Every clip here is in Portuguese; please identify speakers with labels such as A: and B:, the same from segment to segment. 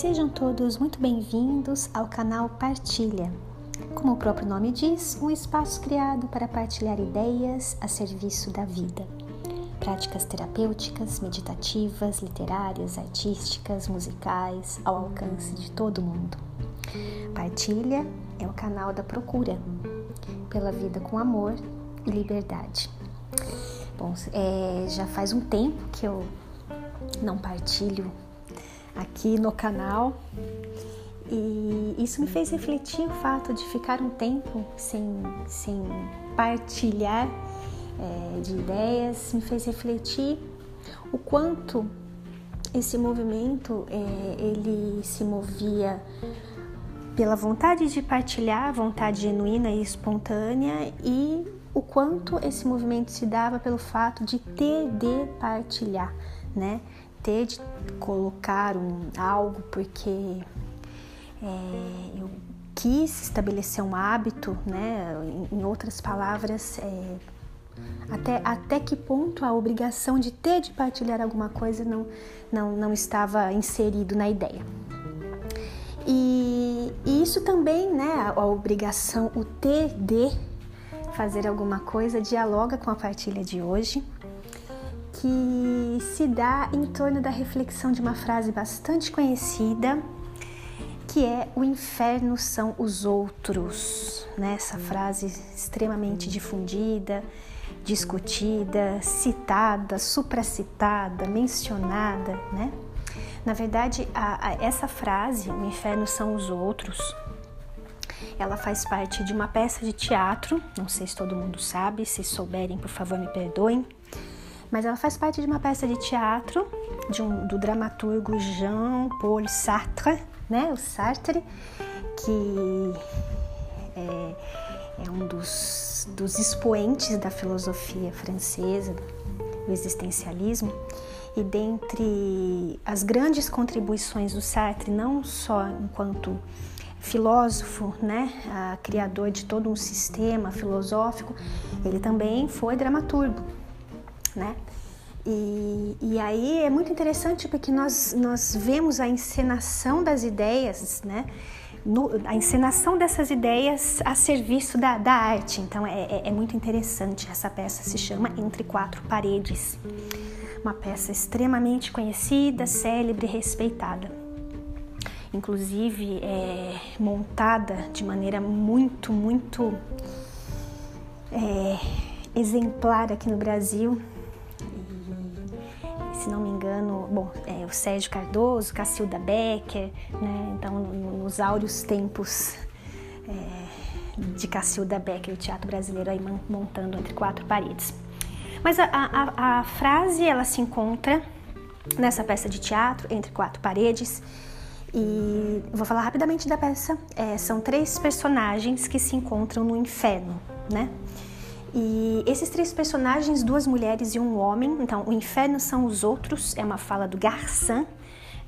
A: Sejam todos muito bem-vindos ao canal Partilha. Como o próprio nome diz, um espaço criado para partilhar ideias a serviço da vida. Práticas terapêuticas, meditativas, literárias, artísticas, musicais, ao alcance de todo mundo. Partilha é o canal da procura pela vida com amor e liberdade. Bom, é, já faz um tempo que eu não partilho aqui no canal e isso me fez refletir o fato de ficar um tempo sem, sem partilhar é, de ideias, me fez refletir o quanto esse movimento é, ele se movia pela vontade de partilhar, vontade genuína e espontânea e o quanto esse movimento se dava pelo fato de ter de partilhar, né? Ter de colocar um, algo porque é, eu quis estabelecer um hábito, né? Em, em outras palavras, é, até, até que ponto a obrigação de ter de partilhar alguma coisa não, não, não estava inserido na ideia. E, e isso também, né, a, a obrigação, o ter de fazer alguma coisa, dialoga com a partilha de hoje, que se dá em torno da reflexão de uma frase bastante conhecida, que é o inferno são os outros, né? Essa frase extremamente difundida, discutida, citada, supracitada, mencionada, né? Na verdade, a, a, essa frase, o inferno são os outros, ela faz parte de uma peça de teatro, não sei se todo mundo sabe, se souberem, por favor, me perdoem. Mas ela faz parte de uma peça de teatro de um, do dramaturgo Jean-Paul Sartre, né? O Sartre, que é, é um dos, dos expoentes da filosofia francesa, do existencialismo. E dentre as grandes contribuições do Sartre, não só enquanto filósofo, né, criador de todo um sistema filosófico, ele também foi dramaturgo, né? E, e aí é muito interessante porque nós, nós vemos a encenação das ideias, né? No, a encenação dessas ideias a serviço da, da arte. Então é, é, é muito interessante. Essa peça se chama Entre Quatro Paredes. Uma peça extremamente conhecida, célebre e respeitada inclusive é, montada de maneira muito, muito é, exemplar aqui no Brasil. Se não me engano, bom, é, o Sérgio Cardoso, Cacilda Becker, né? Então, nos áureos tempos é, de Cacilda Becker, o teatro brasileiro aí montando entre quatro paredes. Mas a, a, a frase ela se encontra nessa peça de teatro entre quatro paredes e vou falar rapidamente da peça. É, são três personagens que se encontram no inferno, né? E esses três personagens, duas mulheres e um homem. Então, o inferno são os outros. É uma fala do Garçan,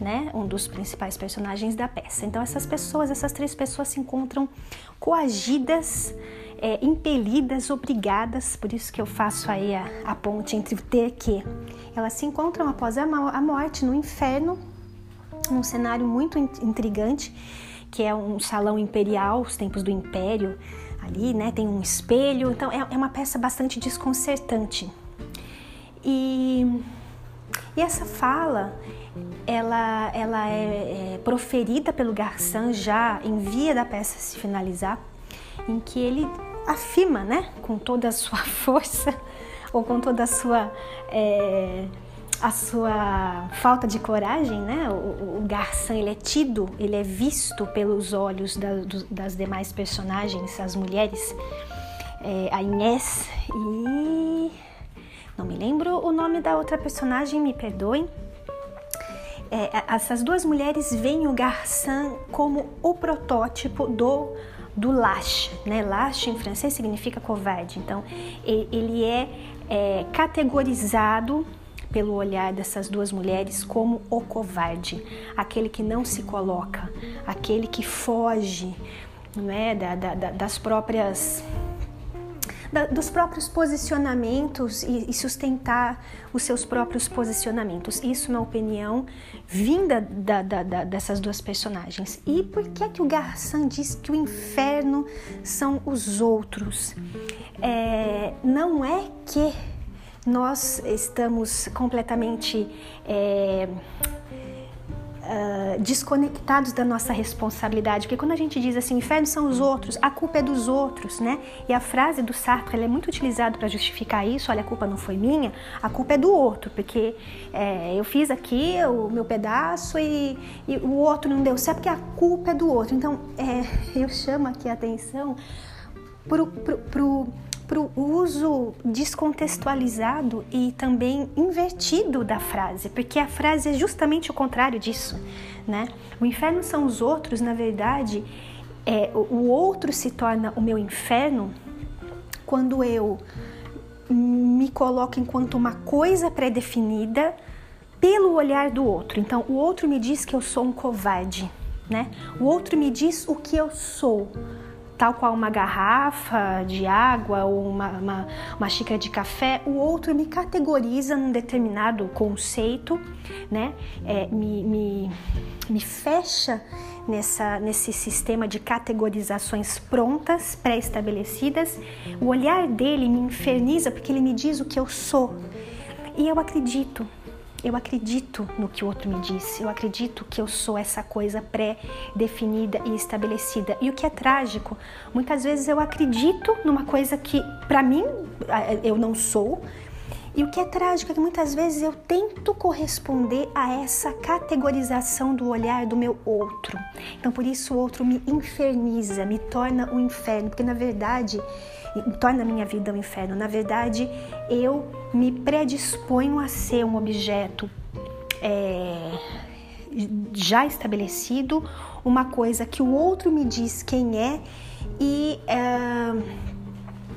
A: né? Um dos principais personagens da peça. Então, essas pessoas, essas três pessoas se encontram coagidas, é, impelidas, obrigadas. Por isso que eu faço aí a, a ponte entre o ter que. Elas se encontram após a, a morte no inferno num cenário muito intrigante, que é um salão imperial, os tempos do império ali, né? Tem um espelho, então é, é uma peça bastante desconcertante. E, e essa fala, ela, ela é, é proferida pelo Garçon já em via da peça se finalizar, em que ele afirma, né, com toda a sua força ou com toda a sua é, a sua falta de coragem, né? O, o Garçom ele é tido, ele é visto pelos olhos da, do, das demais personagens, as mulheres, é, a Inês e não me lembro o nome da outra personagem, me perdoem. É, essas duas mulheres veem o Garçom como o protótipo do do lâche, né? Lâche em francês significa covarde. Então ele é, é categorizado pelo olhar dessas duas mulheres como o covarde, aquele que não se coloca, aquele que foge não é, da, da, das próprias da, dos próprios posicionamentos e, sustentar os seus próprios posicionamentos. Isso, na opinião, vinda da, da, dessas duas personagens. E por que é que o Garçon diz que o inferno são os outros? É, não é que nós estamos completamente é, uh, desconectados da nossa responsabilidade, porque quando a gente diz assim, o inferno são os outros, a culpa é dos outros, né? E a frase do Sartre é muito utilizada para justificar isso, olha, a culpa não foi minha, a culpa é do outro, porque é, eu fiz aqui o meu pedaço e, e, o outro não deu certo, porque a culpa é do outro. Então, é, eu chamo aqui a atenção para o para o uso descontextualizado e também invertido da frase, porque a frase é justamente o contrário disso, né? O inferno são os outros, na verdade, é, o outro se torna o meu inferno quando eu me coloco enquanto uma coisa pré-definida pelo olhar do outro. Então, o outro me diz que eu sou um covarde, né? O outro me diz o que eu sou tal qual uma garrafa de água ou uma, uma, uma xícara de café, o outro me categoriza num determinado conceito, né? É, me, me, me fecha nessa, nesse sistema de categorizações prontas, pré-estabelecidas. O olhar dele me inferniza porque ele me diz o que eu sou. E eu acredito, eu acredito no que o outro me disse, eu acredito que eu sou essa coisa pré-definida e estabelecida. E o que é trágico, muitas vezes eu acredito numa coisa que para mim eu não sou. E o que é trágico é que muitas vezes eu tento corresponder a essa categorização do olhar do meu outro. Então por isso o outro me inferniza, me torna um inferno, porque na verdade torna a minha vida um inferno. Na verdade, eu me predisponho a ser um objeto é, já estabelecido, uma coisa que o outro me diz quem é e. É,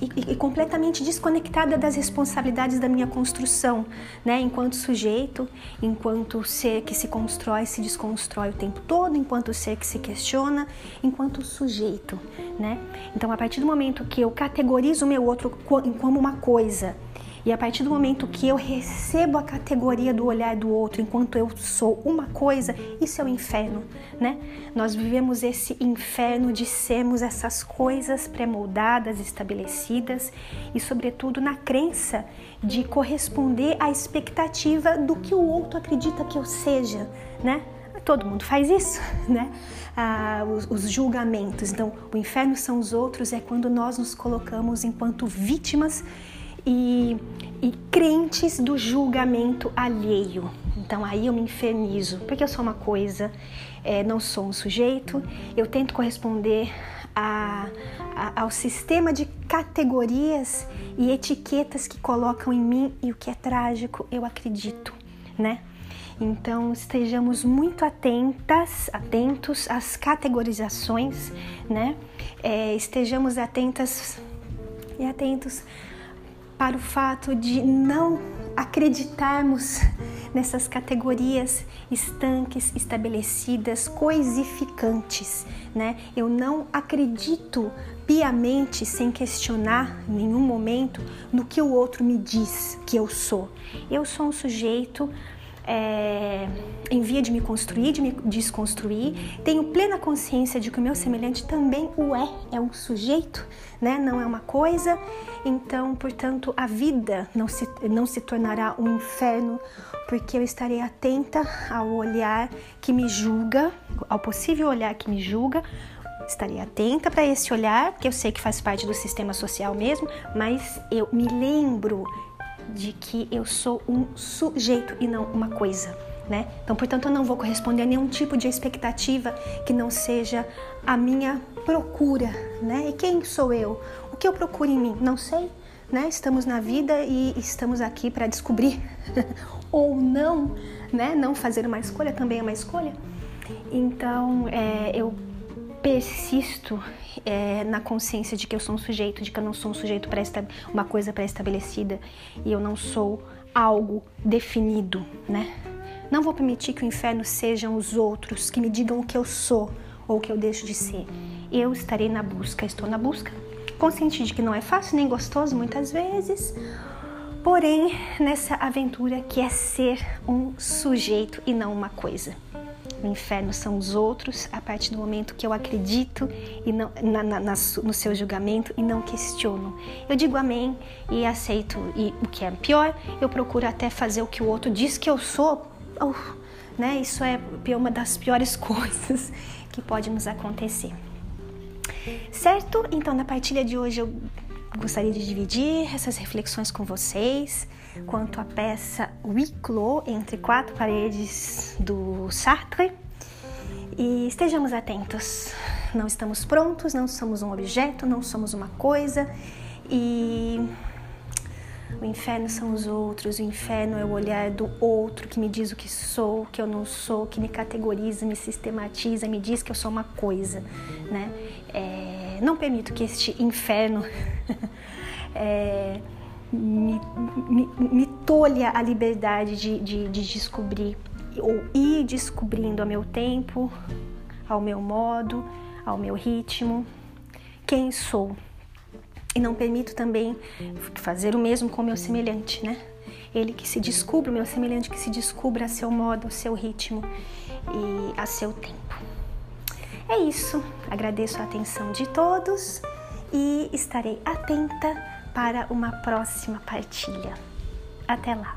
A: e, e, completamente desconectada das responsabilidades da minha construção, né? Enquanto sujeito, enquanto ser que se constrói, se desconstrói o tempo todo, enquanto ser que se questiona, enquanto sujeito, né? Então, a partir do momento que eu categorizo o meu outro como uma coisa e a partir do momento que eu recebo a categoria do olhar do outro enquanto eu sou uma coisa, isso é o inferno, né? Nós vivemos esse inferno de sermos essas coisas pré-moldadas, estabelecidas e, sobretudo, na crença de corresponder à expectativa do que o outro acredita que eu seja, né? Todo mundo faz isso, né? Ah, os, os, julgamentos. Então, o inferno são os outros é quando nós nos colocamos enquanto vítimas e, e crentes do julgamento alheio. Então aí eu me infernizo, porque eu sou uma coisa, é, não sou um sujeito, eu tento corresponder a, a, ao sistema de categorias e etiquetas que colocam em mim e o que é trágico, eu acredito, né? Então estejamos muito atentas, atentos às categorizações, né? É, estejamos atentas e atentos para o fato de não acreditarmos nessas categorias estanques, estabelecidas, coisificantes, né? Eu não acredito piamente, sem questionar em nenhum momento, no que o outro me diz que eu sou. Eu sou um sujeito é, em via de me construir, de me desconstruir. Tenho plena consciência de que o meu semelhante também o é, é um sujeito, né? não é uma coisa. Então, portanto, a vida não se, não se tornará um inferno, porque eu estarei atenta ao olhar que me julga, ao possível olhar que me julga, estarei atenta para esse olhar, porque eu sei que faz parte do sistema social mesmo, mas eu me lembro de que eu sou um sujeito e não uma coisa. Né? Então, portanto, eu não vou corresponder a nenhum tipo de expectativa que não seja a minha procura, né? E quem sou eu? O que eu procuro em mim? Não sei, né? Estamos na vida e estamos aqui para descobrir ou não, né? Não fazer uma escolha também é uma escolha. Então, é, eu persisto é, na consciência de que eu sou um sujeito, de que eu não sou um sujeito para uma coisa pré-estabelecida e eu não sou algo definido, né? Não vou permitir que o inferno sejam os outros que me digam o que eu sou ou o que eu deixo de ser. Eu estarei na busca, estou na busca consciente de que não é fácil nem gostoso muitas vezes, porém nessa aventura que é ser um sujeito e não uma coisa. O inferno são os outros a partir do momento que eu acredito e não, na, na, na, no seu julgamento e não questiono. Eu digo amém e aceito. E o que é pior, eu procuro até fazer o que o outro diz que eu sou. Né? Isso é uma das piores coisas que pode nos acontecer. Certo? Então, na partilha de hoje, eu gostaria de dividir essas reflexões com vocês quanto à peça Huis clos entre quatro paredes do Sartre. E estejamos atentos. Não estamos prontos, não somos um objeto, não somos uma coisa. E o inferno são os outros, o inferno é o olhar do outro que me diz o que sou, que eu não sou, que me categoriza, me sistematiza, me diz que eu sou uma coisa, né? É, não permito que este inferno é, me, me, me tolha a liberdade de, de, de descobrir ou ir descobrindo a meu tempo, ao meu modo, ao meu ritmo, quem sou. E não permito também fazer o mesmo com o meu semelhante, né? Ele que se descubra, o meu semelhante que se descubra a seu modo, a seu ritmo e a seu tempo. É isso. Agradeço a atenção de todos e estarei atenta para uma próxima partilha. Até lá!